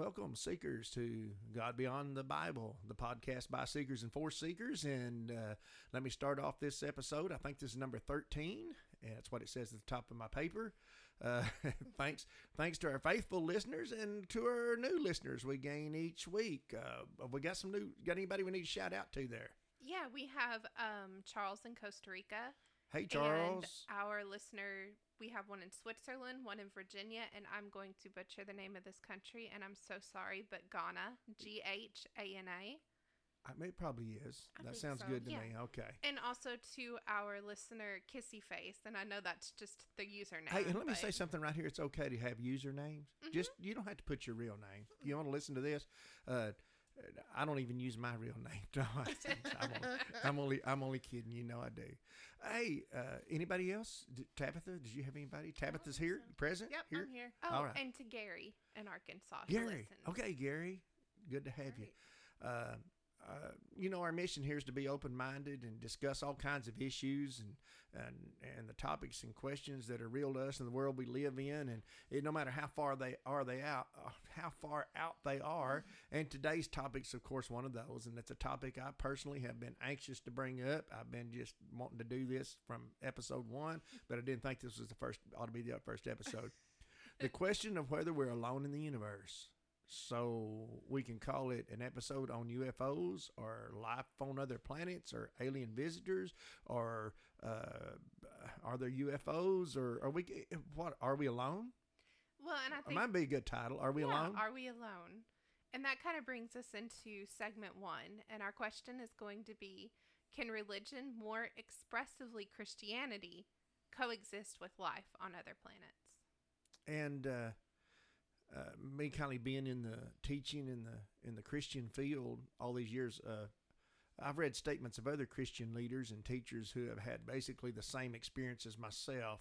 Welcome, seekers, to God Beyond the Bible, the podcast by seekers and for seekers. And uh, let me start off this episode. I think this is number 13, and that's what it says at the top of my paper. Uh, thanks, thanks to our faithful listeners and to our new listeners we gain each week. Uh, we got some new, got anybody we need to shout out to there? Yeah, we have um, Charles in Costa Rica. Hey, Charles. And our listener, we have one in Switzerland, one in Virginia, and I'm going to butcher the name of this country, and I'm so sorry, but Ghana, G H A N A. I mean, it probably is. I that sounds so, good to yeah. me. Okay. And also to our listener, Kissy Face, and I know that's just the username. Hey, and let me say something right here. It's okay to have usernames. Just you don't have to put your real name. You want to listen to this? Uh, I don't even use my real name. No, I- I'm, only, I'm only I'm only kidding. You know I do. Hey, uh, anybody else? Tabitha, did you have anybody? Tabitha's here, present. Yep, here. I'm here. Oh, All right. and to Gary in Arkansas. Gary. Okay, Gary. Good to have you. Uh, uh, you know, our mission here is to be open minded and discuss all kinds of issues and, and and the topics and questions that are real to us in the world we live in. And it, no matter how far they are they out, uh, how far out they are. And today's topic's, of course, one of those. And it's a topic I personally have been anxious to bring up. I've been just wanting to do this from episode one, but I didn't think this was the first, ought to be the first episode. the question of whether we're alone in the universe. So we can call it an episode on UFOs or life on other planets or alien visitors or uh, are there UFOs or are we what are we alone? Well, and I It think might be a good title. Are we yeah, alone? Are we alone? And that kind of brings us into segment one. And our question is going to be Can religion, more expressively Christianity, coexist with life on other planets? and uh, uh, me kind of being in the teaching in the in the Christian field all these years, uh, I've read statements of other Christian leaders and teachers who have had basically the same experience as myself.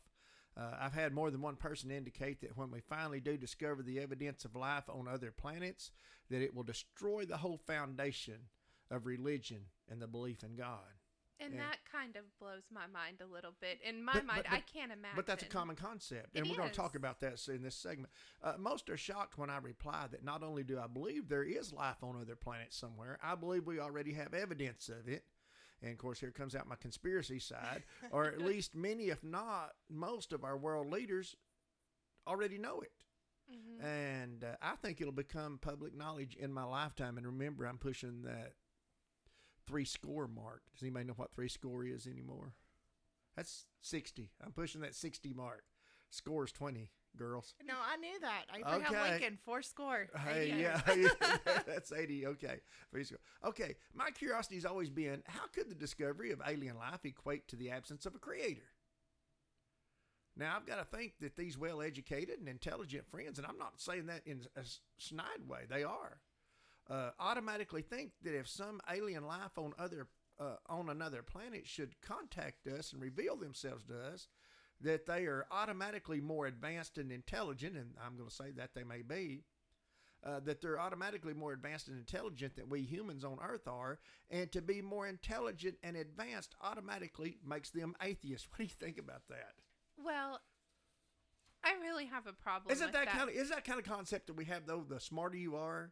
Uh, I've had more than one person indicate that when we finally do discover the evidence of life on other planets, that it will destroy the whole foundation of religion and the belief in God. And Yeah. that kind of blows my mind a little bit. In my But- mind, but- I can't imagine. But that's a common concept, and It we're going to talk about that in this segment. Uh, most are shocked when I reply that not only do I believe there is life on other planets somewhere, I believe we already have evidence of it. And of course, here comes out my conspiracy side, or at least many, if not most, of our world leaders already know it. Mm-hmm. And uh, I think it'll become public knowledge in my lifetime. And remember, I'm pushing that three score mark. Does anybody know what three score is anymore? That's 60. I'm pushing that 60 mark. Score's 20, girls. No, I knew that. Abraham Okay. Lincoln, four score. Hey, yeah, that's 80. Okay. Three score. Okay. My curiosity has always been how could the discovery of alien life equate to the absence of a creator? Now, I've got to think that these well educated and intelligent friends, and I'm not saying that in a snide way, they are, uh, automatically think that if some alien life on other uh, on another planet should contact us and reveal themselves to us, that they are automatically more advanced and intelligent, and I'm going to say that they may be, uh, that they're automatically more advanced and intelligent than we humans on Earth are, and to be more intelligent and advanced automatically makes them atheists. What do you think about that? Well, I really have a problem. Isn't with that, kind of is that kind of concept that we have though? The smarter you are,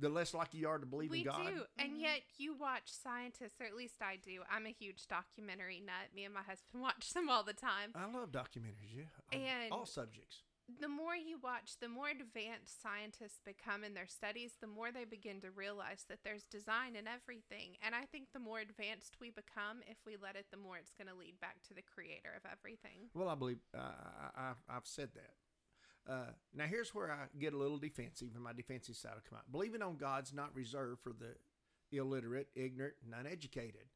the less likely you are to believe we in God. We do, and Mhm. yet you watch scientists, or at least I do. I'm a huge documentary nut. Me and my husband watch them all the time. I love documentaries. Yeah, And- all subjects. the more you watch, the more advanced scientists become in their studies, the more they begin to realize that there's design in everything. And I think the more advanced we become, if we let it, the more it's going to lead back to the creator of everything. Well, I believe uh, I, I, I've said that. Uh, now, here's where I get a little defensive, and my defensive side will come out. Believing on God's not reserved for the illiterate, ignorant, and uneducated.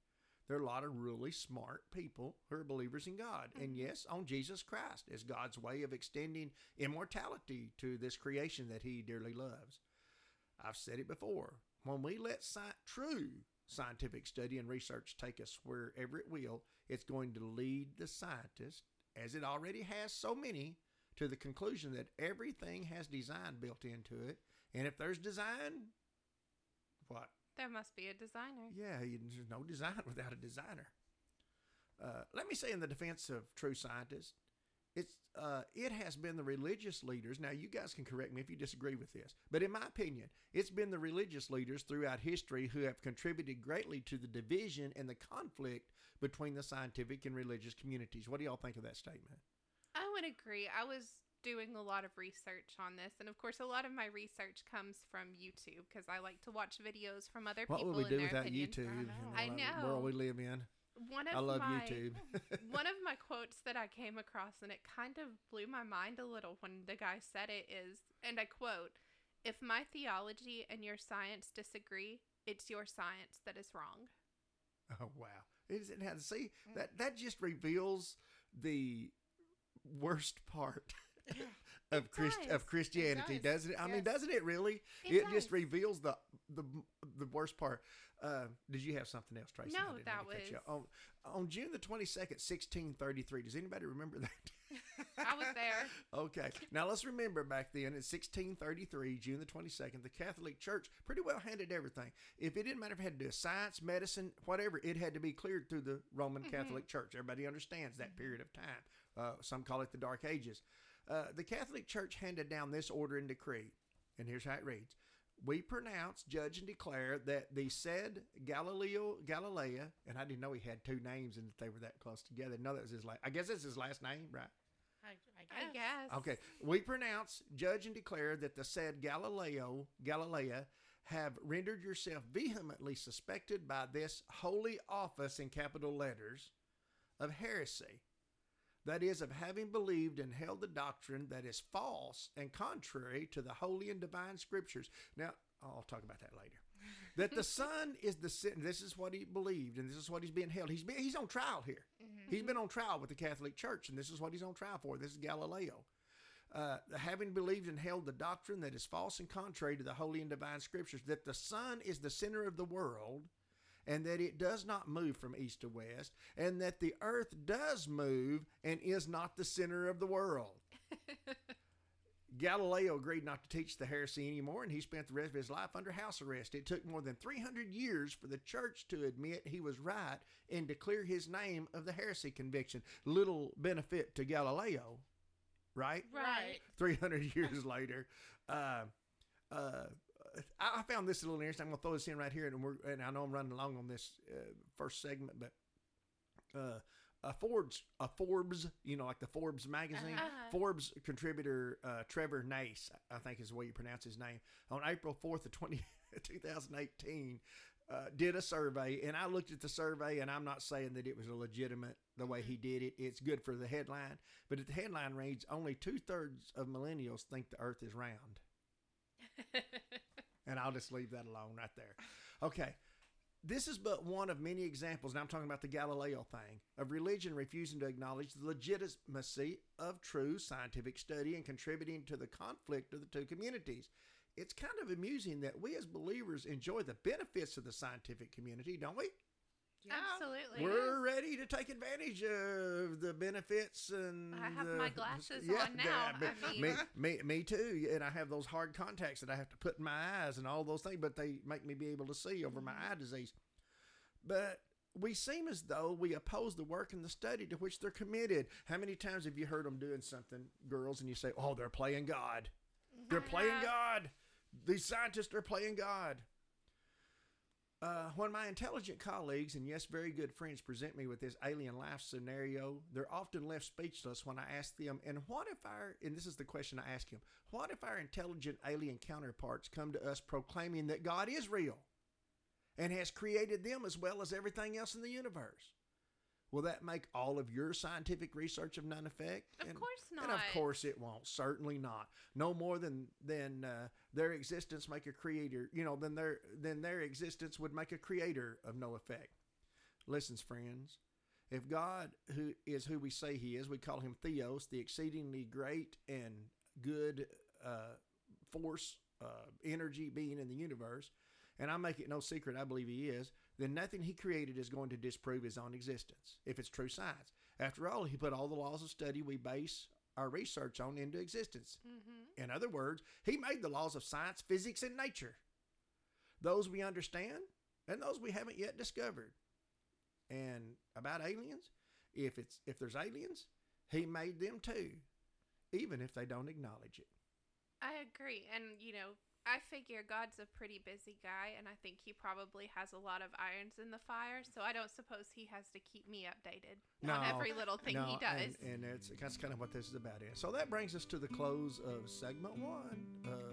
There are a lot of really smart people who are believers in God, and Mhm. yes, on Jesus Christ as God's way of extending immortality to this creation that He dearly loves. I've said it before. When we let sci- true scientific study and research take us wherever it will, it's going to lead the scientist, as it already has so many, to the conclusion that everything has design built into it. And if there's design, what? There must be a designer. Yeah, you, there's no design without a designer. Uh, let me say, in the defense of true scientists, it's uh, it has been the religious leaders. Now, you guys can correct me if you disagree with this, but in my opinion, it's been the religious leaders throughout history who have contributed greatly to the division and the conflict between the scientific and religious communities. What do y'all think of that statement? I would agree. I was doing a lot of research on this, and of course, a lot of my research comes from YouTube because I like to watch videos from other What people would we and do without opinions. YouTube? I know. the I know. world we live in. One of I love my, YouTube. one of my quotes that I came across, and it kind of blew my mind a little when the guy said it, is, and I quote, If my theology and your science disagree, it's your science that is wrong. Oh wow! Isn't it? See that that just reveals the worst part of Christ does. of Christianity, does. doesn't it? I mean, doesn't it really? It just does. reveals the the the worst part. Uh, did you have something else, Tracy? No, that to cut you was- on on June the twenty second, sixteen thirty three. Does anybody remember that? I was there. Okay. Now let's remember back then in 1633, June the 22nd, the Catholic Church pretty well handled everything. If it didn't matter if it had to do science, medicine, whatever, it had to be cleared through the Roman Mhm. Catholic Church. Everybody understands that period of time. Uh, some call it the Dark Ages. Uh, the Catholic Church handed down this order and decree, and here's how it reads. We pronounce, judge, and declare that the said Galileo Galilei, and I didn't know he had two names and that they were that close together. No, that was his last. I guess that's his last name, right? I, I guess. Okay, we pronounce, judge, and declare that the said Galileo, Galilei, have rendered yourself vehemently suspected by this holy office in capital letters of heresy. That is, of having believed and held the doctrine that is false and contrary to the holy and divine scriptures. Now, I'll talk about that later. That the Son is the sin. This is what he believed, and this is what he's being held. He's been, he's on trial here. Mhm. He's been on trial with the Catholic Church, and this is what he's on trial for. This is Galileo. Uh, having believed and held the doctrine that is false and contrary to the holy and divine scriptures, that the sun is the center of the world, and that it does not move from east to west, and that the earth does move and is not the center of the world. Galileo agreed not to teach the heresy anymore, and he spent the rest of his life under house arrest. It took more than 300 years for the church to admit he was right and to clear his name of the heresy conviction. Little benefit to Galileo, right? Right. 300 years later. Uh, uh, I I found this a little interesting. I'm going to throw this in right here, and, we're, and I know I'm running along on this uh, first segment, but uh, a Forbes, a Forbes, you know, like the Forbes magazine, Uh-huh. Forbes contributor uh, Trevor Nace, I think is the way you pronounce his name, on April 4th of 20, 2018, uh, did a survey. And I looked at the survey, and I'm not saying that it was a legitimate the way he did it. It's good for the headline. But if the headline reads, only two thirds of millennials think the earth is round. And I'll just leave that alone right there. Okay. This is but one of many examples, and I'm talking about the Galileo thing, of religion refusing to acknowledge the legitimacy of true scientific study and contributing to the conflict of the two communities. It's kind of amusing that we as believers enjoy the benefits of the scientific community, don't we? Yeah. Absolutely. We're ready to take advantage of the benefits and I have the- my glasses yeah, on now. yeah, I mean- me, me, me too. And I have those hard contacts that I have to put in my eyes and all those things, but they make me be able to see over my Mm-hmm. eye disease. But we seem as though we oppose the work and the study to which they're committed. How many times have you heard them doing something, girls, and you say, "Oh, they're playing God. They're playing. God. These scientists are playing God." Uh, when my intelligent colleagues and yes, very good friends present me with this alien life scenario, they're often left speechless when I ask them, and what if our, and this is the question I ask him, what if our intelligent alien counterparts come to us proclaiming that God is real and has created them as well as everything else in the universe? Will that make all of your scientific research of none effect? Of And- course not. and of course it won't. Certainly not. No more than than uh, their existence make a creator. You know, than their than their existence would make a creator of no effect. Listen, friends. If God who is who we say He is, we call Him Theos, the exceedingly great and good uh, force, uh, energy being in the universe. And I make it no secret, I believe He is. Then nothing He created is going to disprove His own existence, if it's true science. After all, He put all the laws of study we base our research on into existence. Mm-hmm. In other words, he made the laws of science, physics, and nature. Those we understand and those we haven't yet discovered. And about aliens, if it's if there's aliens, he made them too, even if they don't acknowledge it. I agree. And, you know, I figure God's a pretty busy guy, and I think he probably has a lot of irons in the fire. So I don't suppose he has to keep me updated on every little thing he does. And, and it's, that's kind of what this is about. Is. So that brings us to the close of segment one of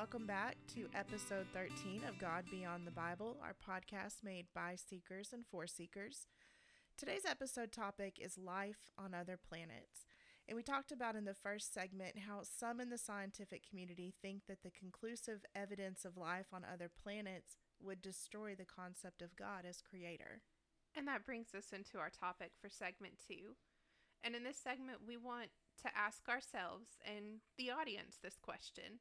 welcome back to episode 13 of God Beyond the Bible, our podcast made by seekers and for seekers. Today's episode topic is life on other planets. And we talked about in the first segment how some in the scientific community think that the conclusive evidence of life on other planets would destroy the concept of God as creator. And that brings us into our topic for segment two. And in this segment, we want to ask ourselves and the audience this question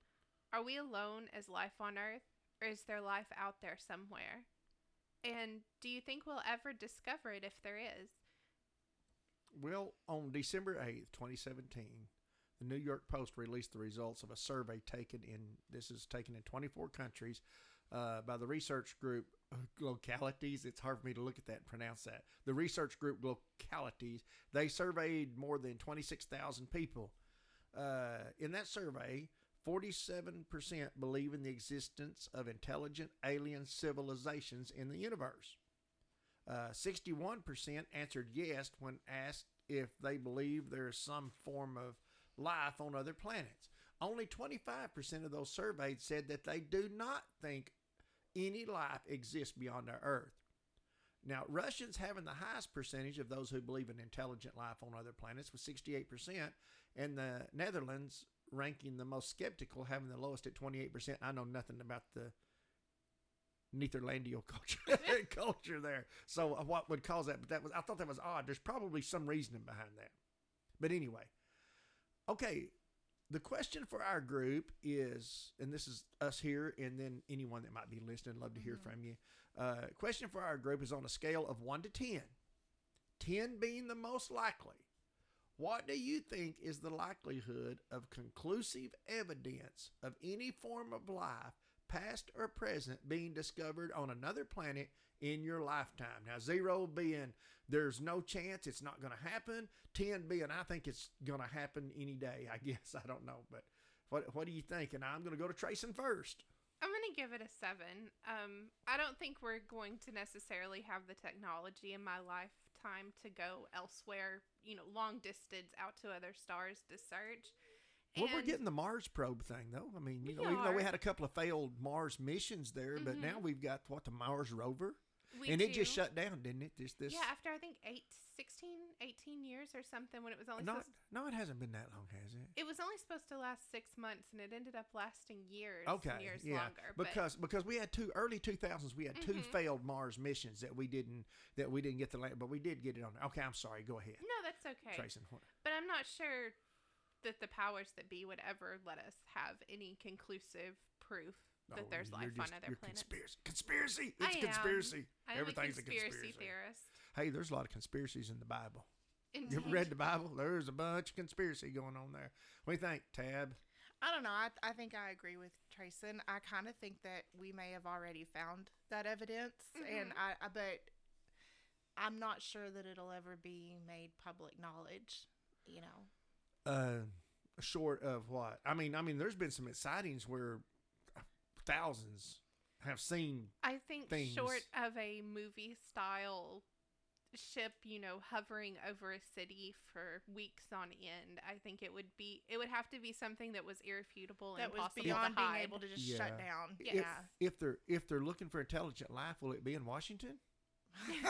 Are we alone as life on Earth, or is there life out there somewhere? And do you think we'll ever discover it if there is? Well, on December 8th, 2017, the New York Post released the results of a survey taken in, this is taken in 24 countries uh, by the research group uh, Glocalities. It's hard for me to look at that and pronounce that. The research group Glocalities, they surveyed more than 26,000 people. Uh, in that survey, 47% believe in the existence of intelligent alien civilizations in the universe. Uh, 61% answered yes when asked if they believe there is some form of life on other planets. Only 25% of those surveyed said that they do not think any life exists beyond our Earth. Now, Russians having the highest percentage of those who believe in intelligent life on other planets with 68%, and the Netherlands ranking the most skeptical, having the lowest at 28%. I know nothing about the Netherlandio culture culture there. So uh, what would cause that? But that was I thought that was odd. There's probably some reasoning behind that. But anyway, okay. The question for our group is, and this is us here, and then anyone that might be listening, love to hear Mhm. from you. Uh, question for our group is on a scale of one to ten. Ten being the most likely. What do you think is the likelihood of conclusive evidence of any form of life, past or present, being discovered on another planet in your lifetime? Now, zero being there's no chance it's not going to happen, 10 being I think it's going to happen any day, I guess. I don't know. But what, what do you think? And I'm going to go to Trayson first. I'm going to give it a seven. Um, I don't think we're going to necessarily have the technology in my lifetime to go elsewhere, you know, long distance out to other stars to search. Well, we're getting the Mars probe thing, though. I mean, you know, even though we had a couple of failed Mars missions there, but Mhm. now we've got what the Mars rover, we and it just shut down, didn't it? This, this. Yeah, after I think eight, 16, 18 years or something when it was only Not, supposed no, it hasn't been that long, has it? it was only supposed to last six months and it ended up lasting years Okay, years yeah, longer. But because because we had two early two thousands, we had two Mhm. failed Mars missions that we didn't that we didn't get the land, but we did get it on. there. Okay, I'm sorry. Go ahead, no, that's okay. Trayson But I'm not sure that the powers that be would ever let us have any conclusive proof that Oh, there's you're life on other you're planets. Conspiracy. Conspiracy. I It's am. conspiracy. I'm Everything's a a conspiracy, conspiracy. theorist. Hey, there's a lot of conspiracies in the Bible. You ever read the Bible? There's a bunch of conspiracy going on there. What do you think, Tab? I don't know. I, I think I agree with Trayson. I kind of think that we may have already found that evidence, and Mhm. I, I but I'm not sure that it'll ever be made public knowledge. You know, Uh, short of what? I mean, I mean, there's been some sightings where thousands have seen. I think things. short of a movie style ship, you know, hovering over a city for weeks on end, I think it would be it would have to be something that was irrefutable and that was impossible beyond to being able to just Yeah. shut down. Yeah. If, Yeah. if they're if they're looking for intelligent life, will it be in Washington?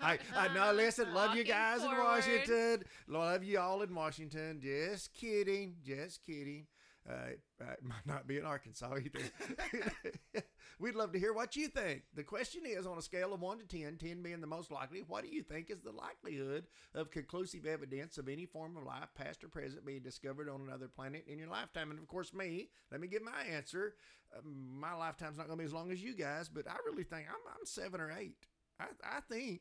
I I know. Listen, love you Walking guys in. Washington. Love you all in Washington. Just kidding. Just kidding. Uh, it might not be in Arkansas either. We'd love to hear what you think. The question is on a scale of 1 to 10, 10 being the most likely, what do you think is the likelihood of conclusive evidence of any form of life, past or present, being discovered on another planet in your lifetime? And of course, me, let me give my answer. Uh, my lifetime's not going to be as long as you guys, but I really think I'm, I'm seven or eight. I, I think,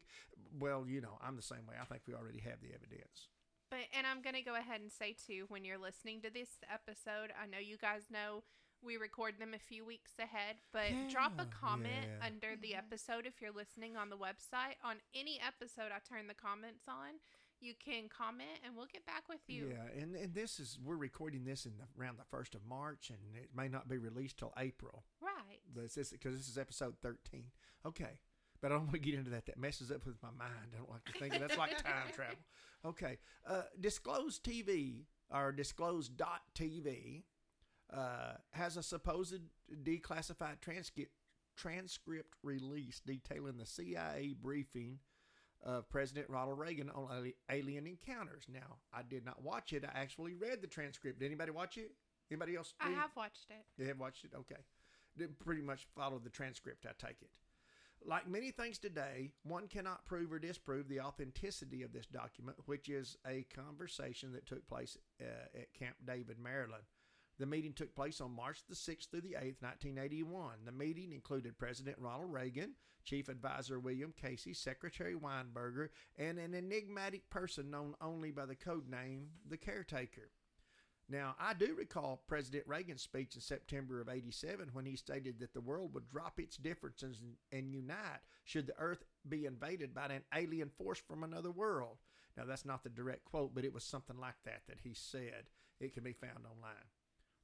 well, you know, I'm the same way. I think we already have the evidence. But and I'm gonna go ahead and say too, when you're listening to this episode, I know you guys know we record them a few weeks ahead, but drop a comment yeah. under the Mhm. episode if you're listening on the website. On any episode I turn the comments on, you can comment and we'll get back with you. Yeah, and, and this is we're recording this in the, around the first of March, and it may not be released till April. Right. Because this is episode thirteen. Okay, but I don't want to get into that. That messes up with my mind. I don't like to think of that's like time travel. Okay, uh, Disclose TV or Disclose.tv uh, has a supposed declassified transcript transcript release detailing the CIA briefing of President Ronald Reagan on alien encounters. Now, I did not watch it. I actually read the transcript. Did anybody watch it? Anybody else? I have watched it. You have watched it? Okay. Did pretty much follow the transcript, I take it. Like many things today, one cannot prove or disprove the authenticity of this document, which is a conversation that took place uh, at Camp David, Maryland. The meeting took place on March the 6th through the 8th, 1981. The meeting included President Ronald Reagan, Chief Advisor William Casey, Secretary Weinberger, and an enigmatic person known only by the code name the Caretaker. Now, I do recall President Reagan's speech in September of 87 when he stated that the world would drop its differences and, unite should the earth be invaded by an alien force from another world. Now, that's not the direct quote, but it was something like that that he said. It can be found online.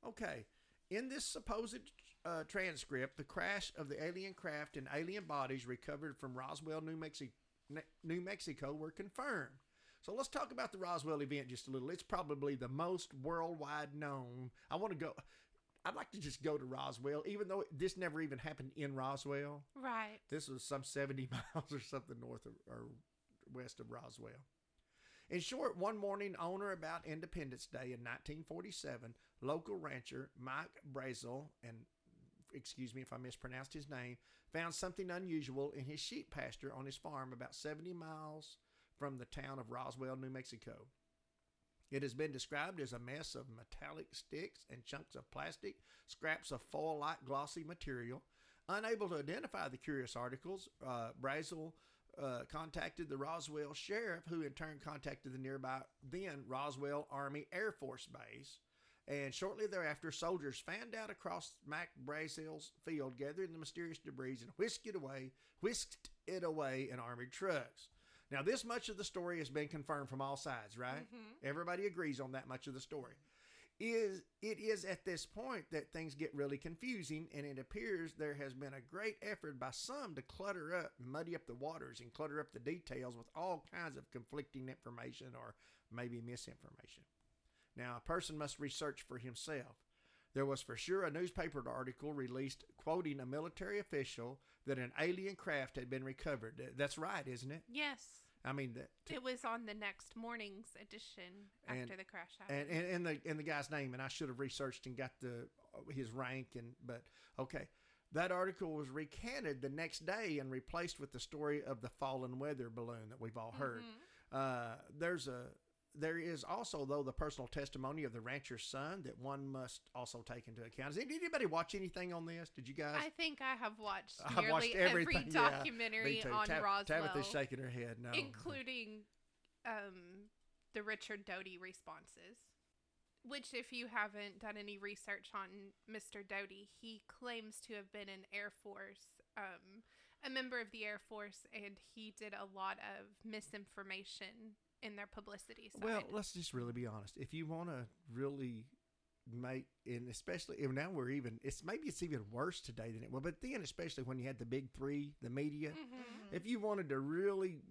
Okay, in this supposed uh, transcript, the crash of the alien craft and alien bodies recovered from Roswell, New New Mexico were confirmed. So let's talk about the Roswell event just a little. It's probably the most worldwide known. I want to go. I'd like to just go to Roswell, even though this never even happened in Roswell. Right. This was some 70 miles or something north of or west of Roswell. In short, one morning on or about Independence Day in 1947, local rancher Mike Brazel, and excuse me if I mispronounced his name, found something unusual in his sheep pasture on his farm about 70 miles from the town of Roswell, New Mexico. It has been described as a mess of metallic sticks and chunks of plastic, scraps of foil like glossy material. Unable to identify the curious articles, uh, Brazel uh, contacted the Roswell sheriff, who in turn contacted the nearby then Roswell Army Air Force Base. And shortly thereafter, soldiers fanned out across Mac Brazel's field, gathering the mysterious debris and whisked it away, whisked it away in armored trucks. Now, this much of the story has been confirmed from all sides, right? Mhm. Everybody agrees on that much of the story. Is it is at this point that things get really confusing, and it appears there has been a great effort by some to clutter up, muddy up the waters, and clutter up the details with all kinds of conflicting information or maybe misinformation. Now, a person must research for himself. There was for sure a newspaper article released quoting a military official that an alien craft had been recovered. That's right, isn't it? Yes. I mean, that, It was on the next morning's edition And- after the crash happened. and, and and the and the guy's name, and I should have researched and got the his rank, and but okay, that article was recanted the next day and replaced with the story of the fallen weather balloon that we've all heard. Mhm. Uh, there's a there is also, though, the personal testimony of the rancher's son that one must also take into account. Did anybody watch anything on this? Did you guys? I think I have watched I've nearly watched every everything, yeah, documentary on Tab- Roswell, Tabitha's shaking her head. No, including um, the Richard Doty responses. Which, if you haven't done any research on Mr. Doty, he claims to have been an Air Force, um, a member of the Air Force, and he did a lot of misinformation in their publicity side. Well, let's just really be honest. If you want to really make, and especially and now we're even, it's maybe it's even worse today than it was, but then especially when you had the big three, the media. Mhm. If you wanted to really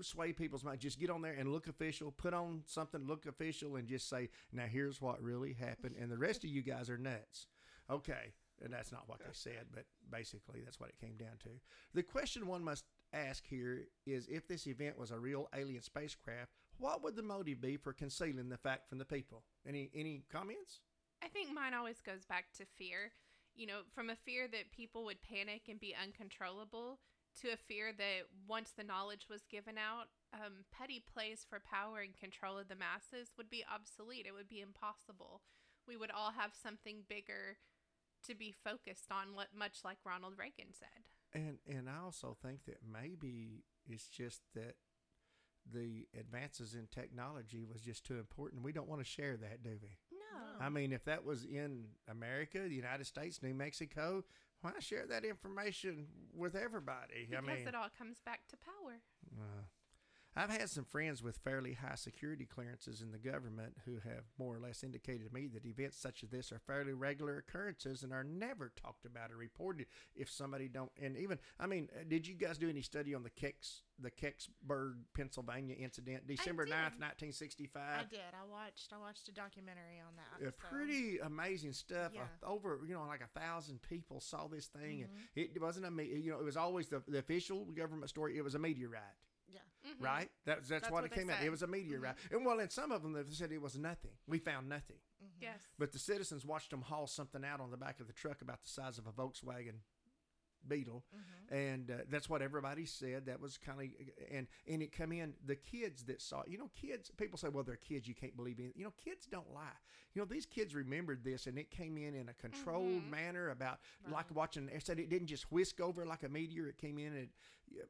sway people's mind, just get on there and look official, put on something, look official, and just say, now here's what really happened. And the rest of you guys are nuts. Okay. And that's not what they said, but basically that's what it came down to. The question one must ask here is if this event was a real alien spacecraft, what would the motive be for concealing the fact from the people? Any any comments? I think mine always goes back to fear. You know, from a fear that people would panic and be uncontrollable to a fear that once the knowledge was given out, um, petty plays for power and control of the masses would be obsolete. It would be impossible. We would all have something bigger to be focused on, much like Ronald Reagan said. And and I also think that maybe it's just that the advances in technology was just too important. We don't want to share that, do we? No. I mean, if that was in America, the United States, New Mexico, why share that information with everybody? because I mean, it all comes back to power. I've had some friends with fairly high security clearances in the government who have more or less indicated to me that events such as this are fairly regular occurrences and are never talked about or reported if somebody don't and even I mean uh, did you guys do any study on the Kex the Kecksburg Pennsylvania incident December did. 9th 1965 I did. I watched. I watched a documentary on that. so- pretty amazing stuff. Yeah. Uh, over you know like a thousand people saw this thing, Mhm. and it wasn't a you know it was always the, the official government story. It was a meteorite, Yeah. Mhm. right? That, that's, That's what, what it they came out. It was a meteorite, and well, and some of them they said it was nothing. We found nothing, Mhm. Yes. but the citizens watched them haul something out on the back of the truck about the size of a Volkswagen Beetle, Mhm. and uh, that's what everybody said. That was kind of and and it come in the kids that saw. You know, kids. People say, well, they're kids. You can't believe it. You know, kids don't lie. You know, these kids remembered this, and it came in in a controlled Mhm. manner about like watching. It said it didn't just whisk over like a meteor. It came in at uh,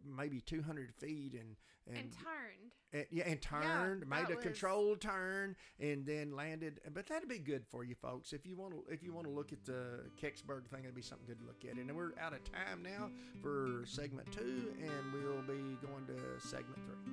maybe two hundred feet and and. and turned. and yeah, and turned, made a was- controlled turn, and then landed. But that'd be good for you folks if you want to. If you want to look at the Kecksburg thing, it'd be something good to look at. And we're out of time now for segment two, and we'll be going to segment three.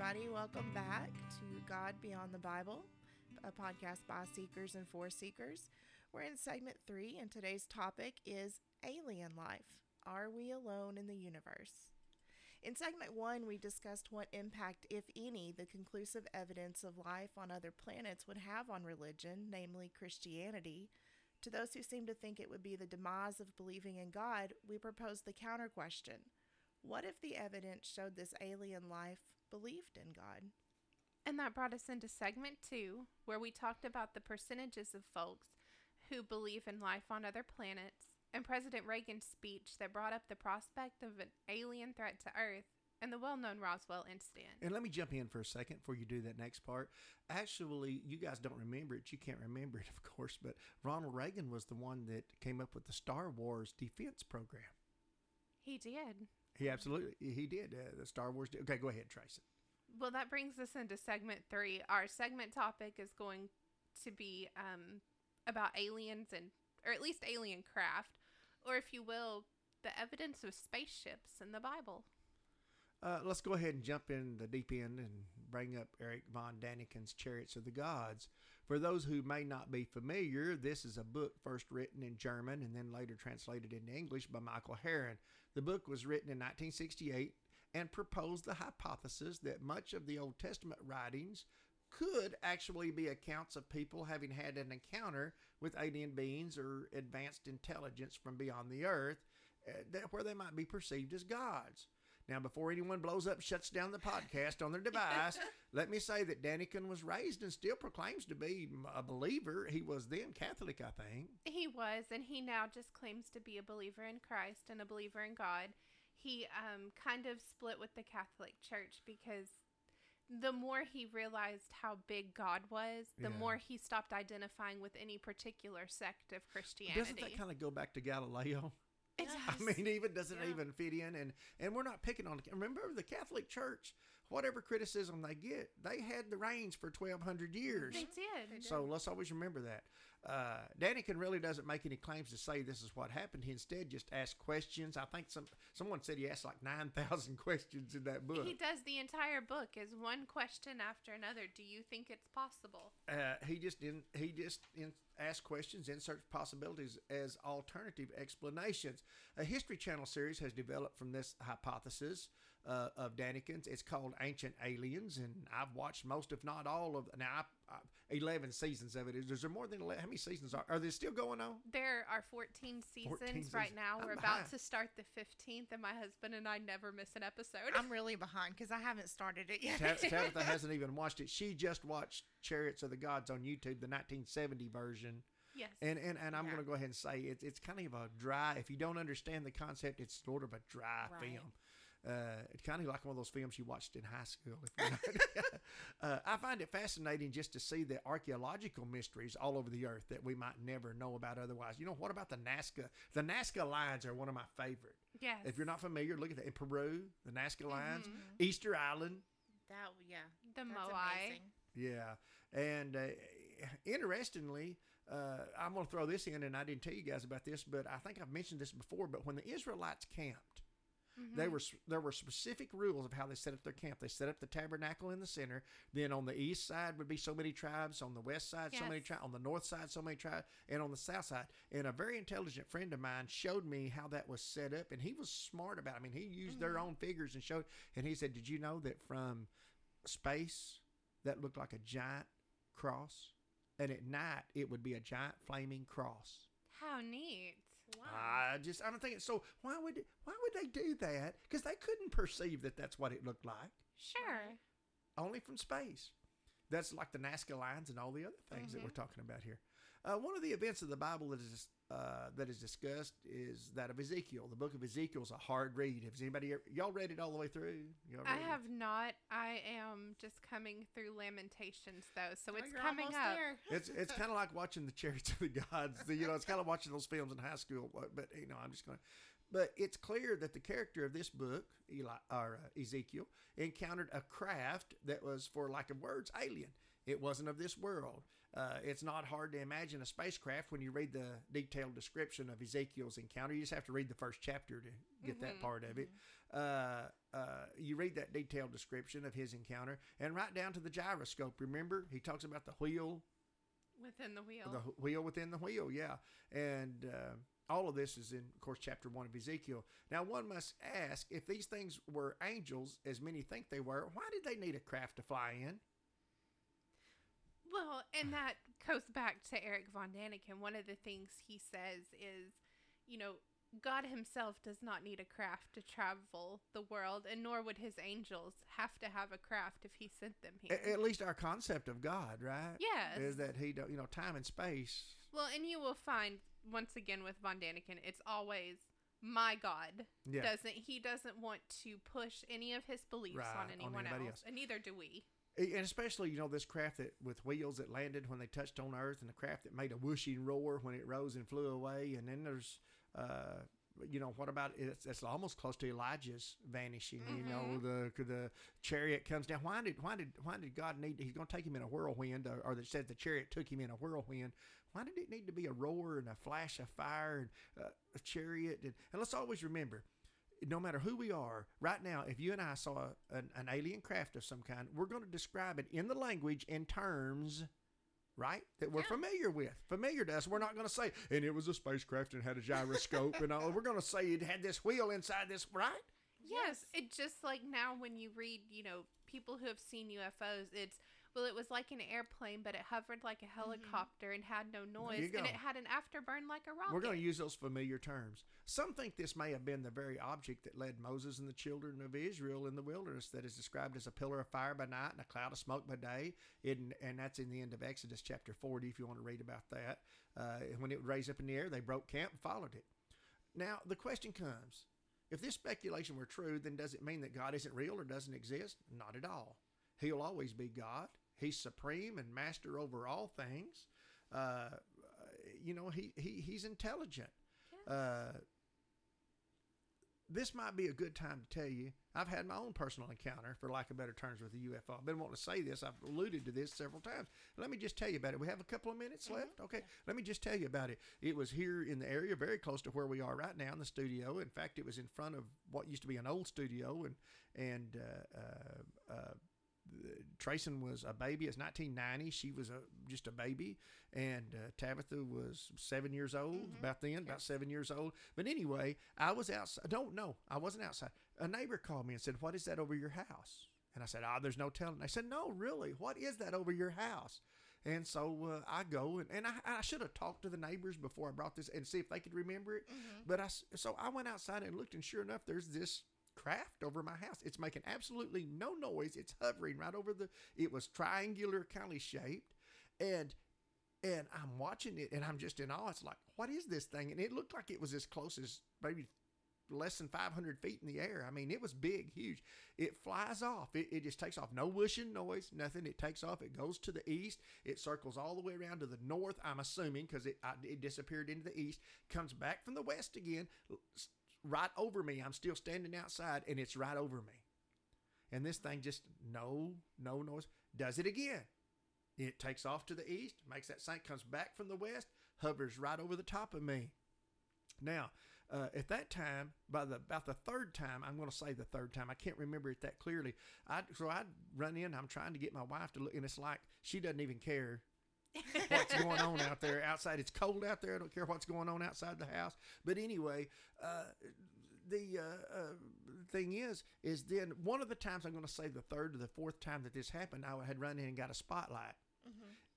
Everybody, welcome back to God Beyond the Bible, a podcast by seekers and for seekers. We're in segment three, and today's topic is alien life. Are we alone in the universe? In segment one, we discussed what impact, if any, the conclusive evidence of life on other planets would have on religion, namely Christianity. To those who seem to think it would be the demise of believing in God, we propose the counter question What if the evidence showed this alien life believed in God? And that brought us into segment two, where we talked about the percentages of folks who believe in life on other planets, and President Reagan's speech that brought up the prospect of an alien threat to Earth, and the well known Roswell incident. And let me jump in for a second before you do that next part. Actually, you guys don't remember it. You can't remember it, of course, but Ronald Reagan was the one that came up with the Star Wars defense program. He did. He absolutely he did uh, the Star Wars. Okay, go ahead, Tracy. Well, that brings us into segment three. Our segment topic is going to be um, about aliens and, or at least alien craft, or if you will, the evidence of spaceships in the Bible. Uh, let's go ahead and jump in the deep end and bring up Eric von Daniken's Chariots of the Gods. For those who may not be familiar, this is a book first written in German and then later translated into English by Michael Heron. The book was written in 1968 and proposed the hypothesis that much of the Old Testament writings could actually be accounts of people having had an encounter with alien beings or advanced intelligence from beyond the earth, eh, that, where they might be perceived as gods. Now, before anyone blows up, shuts down the podcast on their device, let me say that Daniken was raised and still proclaims to be a believer. He was then Catholic, I think. He was, and he now just claims to be a believer in Christ and a believer in God. He um, kind of split with the Catholic Church because the more he realized how big God was, the Yeah. more he stopped identifying with any particular sect of Christianity. Doesn't that kind of go back to Galileo? It Yeah. I mean, even doesn't Yeah. even fit in, and and we're not picking on. Remember, the Catholic Church, whatever criticism they get, they had the reins for twelve hundred years. they did. They So let's always remember that. Uh, Daniken really doesn't make any claims to say this is what happened. He instead just asks questions. I think some someone said he asked like nine thousand questions in that book. He does the entire book as one question after another. Do you think it's possible? Uh, he just in, he just in, asks questions, inserts possibilities as alternative explanations. A History Channel series has developed from this hypothesis uh, of Daniken's. It's called Ancient Aliens, and I've watched most, if not all, of now. I, I, Eleven seasons of it. Is, is there more than 11? How many seasons are? Are they still going on? There are 14 seasons 14 right seasons. now. I'm We're behind. about to start the 15th, and my husband and I never miss an episode. I'm really behind because I haven't started it yet. Tab- Tabitha hasn't even watched it. She just watched Chariots of the Gods on YouTube, the 1970 version. yes. And and, and I'm Yeah. going to go ahead and say it's it's kind of a dry. If you don't understand the concept, it's sort of a dry Right. film. Uh, it's kind of like one of those films you watched in high school. If you're uh, I find it fascinating just to see the archaeological mysteries all over the earth that we might never know about otherwise. You know, what about the Nazca? The Nazca lines are one of my favorite. yes. If you're not familiar, look at that in Peru, the Nazca lines, Mhm. Easter Island. That yeah, the that's Moai. amazing. Yeah, and uh, interestingly, uh, I'm going to throw this in, and I didn't tell you guys about this, but I think I've mentioned this before. But when the Israelites camped, they Mhm. were there were specific rules of how they set up their camp. They set up the tabernacle in the center. Then on the east side would be so many tribes. On the west side, so many tribes. On the north side, so many tribes. And on the south side, and a very intelligent friend of mine showed me how that was set up, and he was smart about. it. I mean, he used their Mhm. own figures and showed. And he said, "Did you know that from space that looked like a giant cross, and at night it would be a giant flaming cross?" How neat. Wow. I just I'm thinking. So why would why would they do that? Because they couldn't perceive that that's what it looked like Sure. only from space. That's like the Nazca lines and all the other things that we're Mhm. talking about here. Uh, one of the events of the Bible that is uh, that is discussed is that of Ezekiel. The book of Ezekiel is a hard read. Has anybody ever, y'all read it all the way through? Y'all I read it? have not. I am just coming through Lamentations though, so Oh, it's you're coming up. there. It's it's kind of like watching the Chariots of the Gods. You know, it's kind of watching those films in high school. But, but you know, I'm just going. to But it's clear that the character of this book, Eli or uh, Ezekiel, encountered a craft that was, for lack of words, alien. It wasn't of this world. Uh, it's not hard to imagine a spacecraft when you read the detailed description of Ezekiel's encounter. You just have to read the first chapter to get that Mhm. part of it. Uh, uh, you read that detailed description of his encounter, and right down to the gyroscope. Remember, he talks about the wheel Within the wheel. the wheel within the wheel, yeah. And uh, all of this is in, of course, chapter one of Ezekiel. Now, one must ask if these things were angels, as many think they were, why did they need a craft to fly in? Well, and that goes back to Eric von Daniken. One of the things he says is, you know, God himself does not need a craft to travel the world, and nor would his angels have to have a craft if he sent them here. At least our concept of God, right? yes. Is that he, don't, you know, time and space. well, and you will find once again with von Daniken, it's always my God. Yeah. Doesn't he doesn't want to push any of his beliefs Right, on on anyone anybody else, else. and neither do we. And especially, you know, this craft that with wheels that landed when they touched on Earth, and the craft that made a whooshing roar when it rose and flew away. And then there's, uh, you know, what about it's, it's almost close to Elijah's vanishing. You know, the the chariot comes down. Why did why did why did God need? He's going to take him in a whirlwind, or, or that said the chariot took him in a whirlwind. Why did it need to be a roar and a flash of fire and uh, a chariot? And, and let's always remember no matter who we are, right now, if you and I saw an, an alien craft of some kind, we're going to describe it in the language in terms, right, that we're Yeah. familiar with, familiar to us. We're not going to say, and it was a spacecraft and had a gyroscope and all. We're going to say it had this wheel inside this, right? Yes, it just like now when you read, you know, people who have seen UFOs, it's Well, it was like an airplane, but it hovered like a helicopter and had no noise, and it had an afterburn like a rocket. We're going to use those familiar terms. Some think this may have been the very object that led Moses and the children of Israel in the wilderness, that is described as a pillar of fire by night and a cloud of smoke by day. In, and that's in the end of Exodus chapter 40, if you want to read about that. Uh, when it would raise up in the air, they broke camp and followed it. Now, the question comes if this speculation were true, then does it mean that God isn't real or doesn't exist? Not at all. He'll always be God. He's supreme and master over all things. Uh, you know, he, he he's intelligent. Yeah. Uh, this might be a good time to tell you. I've had my own personal encounter, for lack of better terms, with the UFO. I've been wanting to say this. I've alluded to this several times. Let me just tell you about it. We have a couple of minutes left. Okay. Let me just tell you about it. It was here in the area, very close to where we are right now in the studio. In fact, it was in front of what used to be an old studio, and and uh, uh, uh, Trayson was a baby. It's 1990. She was a just a baby, and uh, Tabitha was seven years old about then, about seven years old. But anyway, I was outside. I don't know. I wasn't outside. A neighbor called me and said, "What is that over your house?" And I said, "Ah, there's no telling." I said, "No, really. What is that over your house?" And so uh, I go and, and I, I should have talked to the neighbors before I brought this and see if they could remember it. But I so I went outside and looked, and sure enough, there's this craft over my house. It's making absolutely no noise. It's hovering right over the. It was triangular kind of shaped, and and I'm watching it, and I'm just in awe. It's like, what is this thing? And it looked like it was as close as maybe less than 500 feet in the air. I mean, it was big, huge. It flies off. It, it just takes off. No whooshing noise, nothing. It takes off. It goes to the east. It circles all the way around to the north, I'm assuming, because it, it disappeared into the east. Comes back from the west again, right over me. I'm still standing outside, and it's right over me. And this thing just, no, no noise. Does it again. It takes off to the east, makes that same, comes back from the west, hovers right over the top of me. Now, uh, at that time, by the about the third time, I'm going to say the third time. I can't remember it that clearly. I so I run in. I'm trying to get my wife to look, and it's like she doesn't even care what's going on out there outside. It's cold out there. I don't care what's going on outside the house. But anyway, uh, the uh, uh, thing is, is then one of the times I'm going to say the third or the fourth time that this happened, I had run in and got a spotlight.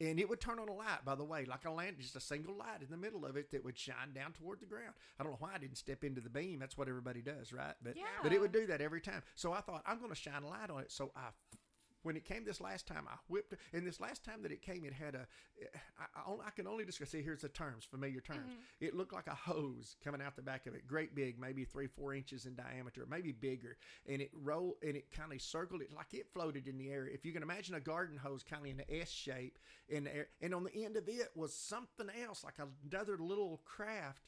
And it would turn on a light, by the way, like a lamp, just a single light in the middle of it that would shine down toward the ground. I don't know why I didn't step into the beam. That's what everybody does, right? But but it would do that every time. So I thought I'm going to shine a light on it. So I, when it came this last time, I whipped. And this last time that it came, it had a. I, I, I can only describe. See, here's the terms, familiar terms. Mm-hmm. It looked like a hose coming out the back of it, great big, maybe three, four inches in diameter, maybe bigger. And it rolled and it kind of circled it like it floated in the air. If you can imagine a garden hose kind of in an S shape in the air, and on the end of it was something else, like another little craft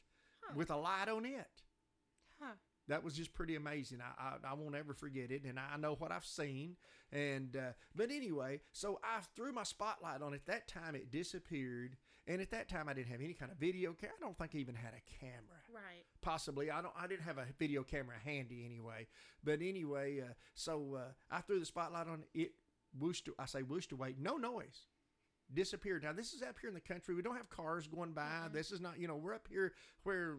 with a light on it Huh. That was just pretty amazing. I, I I won't ever forget it, and I know what I've seen. And uh, but anyway, so I threw my spotlight on it. That time it disappeared, and at that time I didn't have any kind of video camera. I don't think I even had a camera. Right. Possibly, I don't. I didn't have a video camera handy anyway. But anyway, uh, so uh, I threw the spotlight on it. It whooshed. I say whooshed away. No noise disappeared. Now this is up here in the country. We don't have cars going by. This is not, you know, we're up here where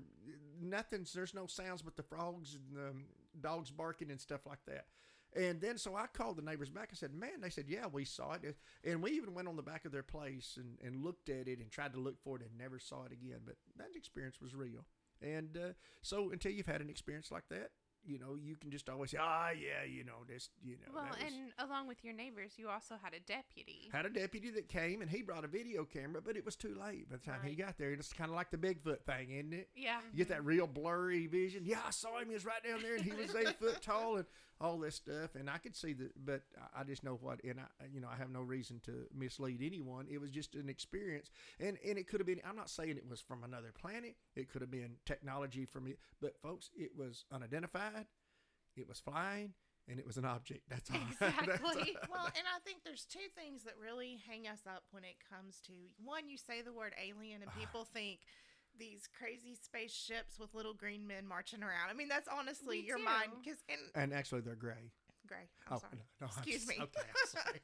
nothing's. There's no sounds but the frogs and um, dogs barking and stuff like that. And then so I called the neighbors back. I said, "Man," they said, "Yeah, we saw it." And we even went on the back of their place and, and looked at it and tried to look for it and never saw it again. But that experience was real. And uh, so until you've had an experience like that, you know, you can just always say, "Ah, yeah, you know, this, you know." Well, was- and along with your neighbors, you also had a deputy. had a deputy that came and he brought a video camera, but it was too late by the time he got there. It's kind of like the Bigfoot thing, isn't it? Yeah. You get that real blurry vision. Yeah, I saw him. He was right down there, and he was eight foot tall, and all this stuff. And I could see that, but I- just know what. And I, you know, I have no reason to mislead anyone. It was just an experience, and and it could have been. I'm not saying it was from another planet. It could have been technology from it, but folks, it was unidentified. It was flying, and it was an object. That's all. That's all. Exactly. well, and I think there's two things that really hang us up when it comes to one, you say the word alien, and ah. people think these crazy spaceships with little green men marching around. I mean, that's honestly Me your mind. Because and and actually, they're gray. gray. I'm oh sorry. no, no, I'm Excuse s- me. Okay, I'm sorry.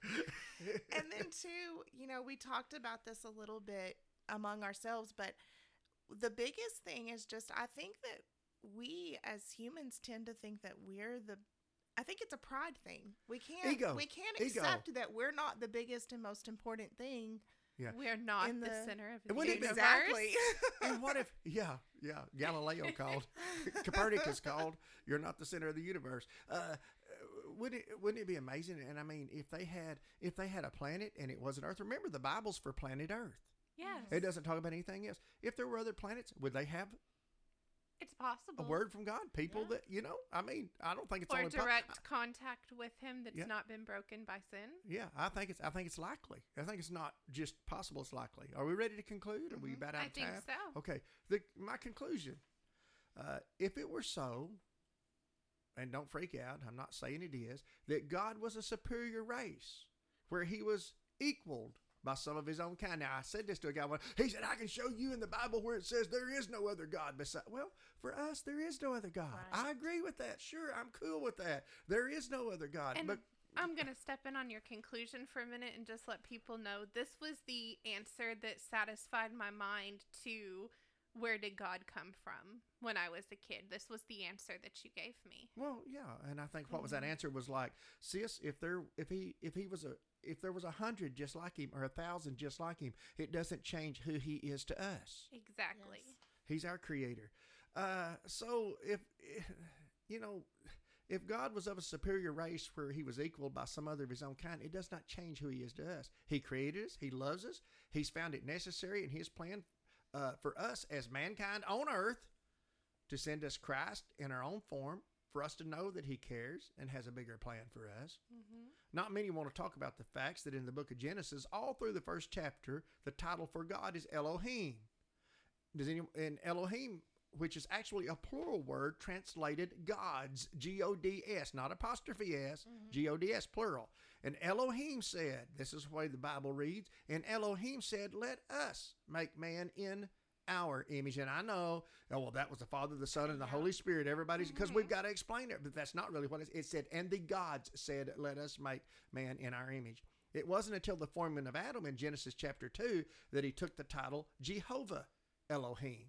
and then too, you know, we talked about this a little bit among ourselves, but the biggest thing is just I think that we as humans tend to think that we're the I think it's a pride thing. We can't Ego. we can't Ego. accept that we're not the biggest and most important thing. Yeah. We're not In the, the- center of And the wouldn't it be- universe. Exactly. and what if, yeah, yeah, Galileo called, Copernicus called, you're not the center of the universe. Uh, wouldn't it wouldn't it be amazing? And I mean, if they had if they had a planet and it wasn't Earth, remember the Bible's for planet Earth. Yes, It doesn't talk about anything else. If there were other planets, would they have it's possible. a word from God? People Yeah. that you know, I mean, I don't think it's or only po- direct contact with him that's Yeah. not been broken by sin. Yeah, I think it's I think it's likely. I think it's not just possible; it's likely. Are we ready to conclude? Are we Mhm. about out I of think time? so. Okay. The my conclusion: uh, if it were so, and don't freak out, I'm not saying it is, that God was a superior race, where He was equaled by some of His own kind. Now, I said this to a guy one. He said, "I can show you in the Bible where it says there is no other God beside." Well, for us, there is no other God. Right. I agree with that. Sure, I'm cool with that. There is no other God. And but I'm going to step in on your conclusion for a minute and just let people know this was the answer that satisfied my mind to where did God come from when I was a kid. This was the answer that you gave me. Well, yeah, and I think what was that Mhm. answer was like, sis, if there, if he, if he was a, if there was a hundred just like him or a thousand just like him, it doesn't change who he is to us. Exactly. Yes. He's our creator. Uh, so if, you know, if God was of a superior race where he was equaled by some other of his own kind, it does not change who he is to us. He created us. He loves us. He's found it necessary in his plan uh, for us as mankind on earth to send us Christ in our own form for us to know that he cares and has a bigger plan for us. hmm Not many want to talk about the facts that in the book of Genesis, all through the first chapter, the title for God is Elohim. Does any and Elohim, which is actually a plural word translated gods, G O D S, not apostrophe S, G O D S, plural. And Elohim said, this is the way the Bible reads, and Elohim said, Let us make man in our image. And I know, oh, well, that was the Father, the Son, and the Yeah. Holy Spirit. Everybody's, because Mhm. we've got to explain it, but that's not really what it, it said. And the gods said, Let us make man in our image. It wasn't until the forming of Adam in Genesis chapter 2 that he took the title Jehovah Elohim.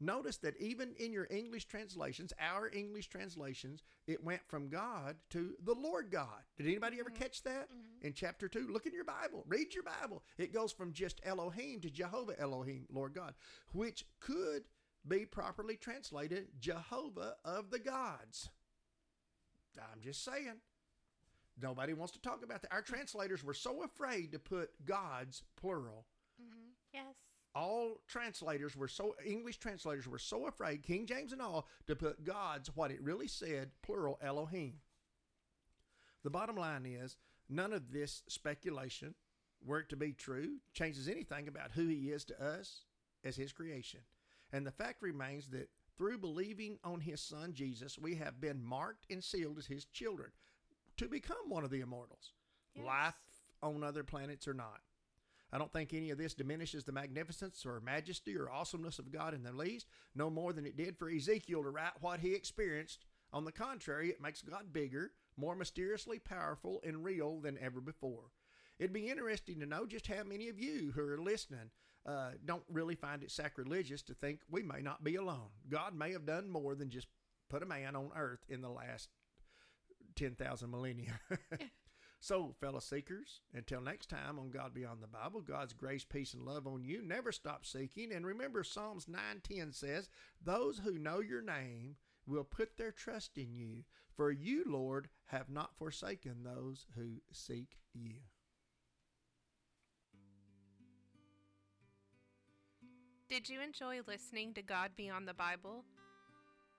Notice that even in your English translations, our English translations, it went from God to the Lord God. Did anybody ever Mhm. catch that? Mhm. In chapter 2, look in your Bible, read your Bible. It goes from just Elohim to Jehovah Elohim, Lord God, which could be properly translated Jehovah of the gods. I'm just saying. Nobody wants to talk about that. Our translators were so afraid to put gods plural Mhm. Yes. All translators were so English translators were so afraid, King James and all, to put God's what it really said, plural Elohim. The bottom line is none of this speculation, were it to be true, changes anything about who he is to us as his creation. And the fact remains that through believing on his son Jesus, we have been marked and sealed as his children to become one of the immortals. Yes. Life on other planets or not. I don't think any of this diminishes the magnificence or majesty or awesomeness of God in the least, no more than it did for Ezekiel to write what he experienced. On the contrary, it makes God bigger, more mysteriously powerful, and real than ever before. It'd be interesting to know just how many of you who are listening uh, don't really find it sacrilegious to think we may not be alone. God may have done more than just put a man on earth in the last 10,000 millennia. so, fellow seekers, until next time on God Beyond the Bible, God's grace, peace, and love on you. Never stop seeking. And remember, Psalms 9:10 says, Those who know your name will put their trust in you, for you, Lord, have not forsaken those who seek you. Did you enjoy listening to God Beyond the Bible?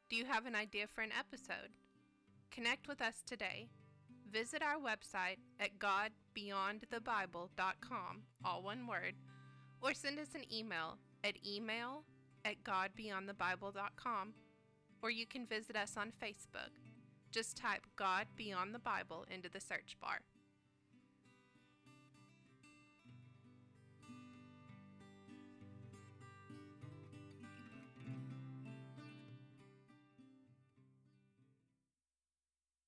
Do you have an idea for an episode? Connect with us today. Visit our website at godbeyondthebible.com, all one word, or send us an email at email at godbeyondthebible.com, or you can visit us on Facebook. Just type God Beyond the Bible into the search bar.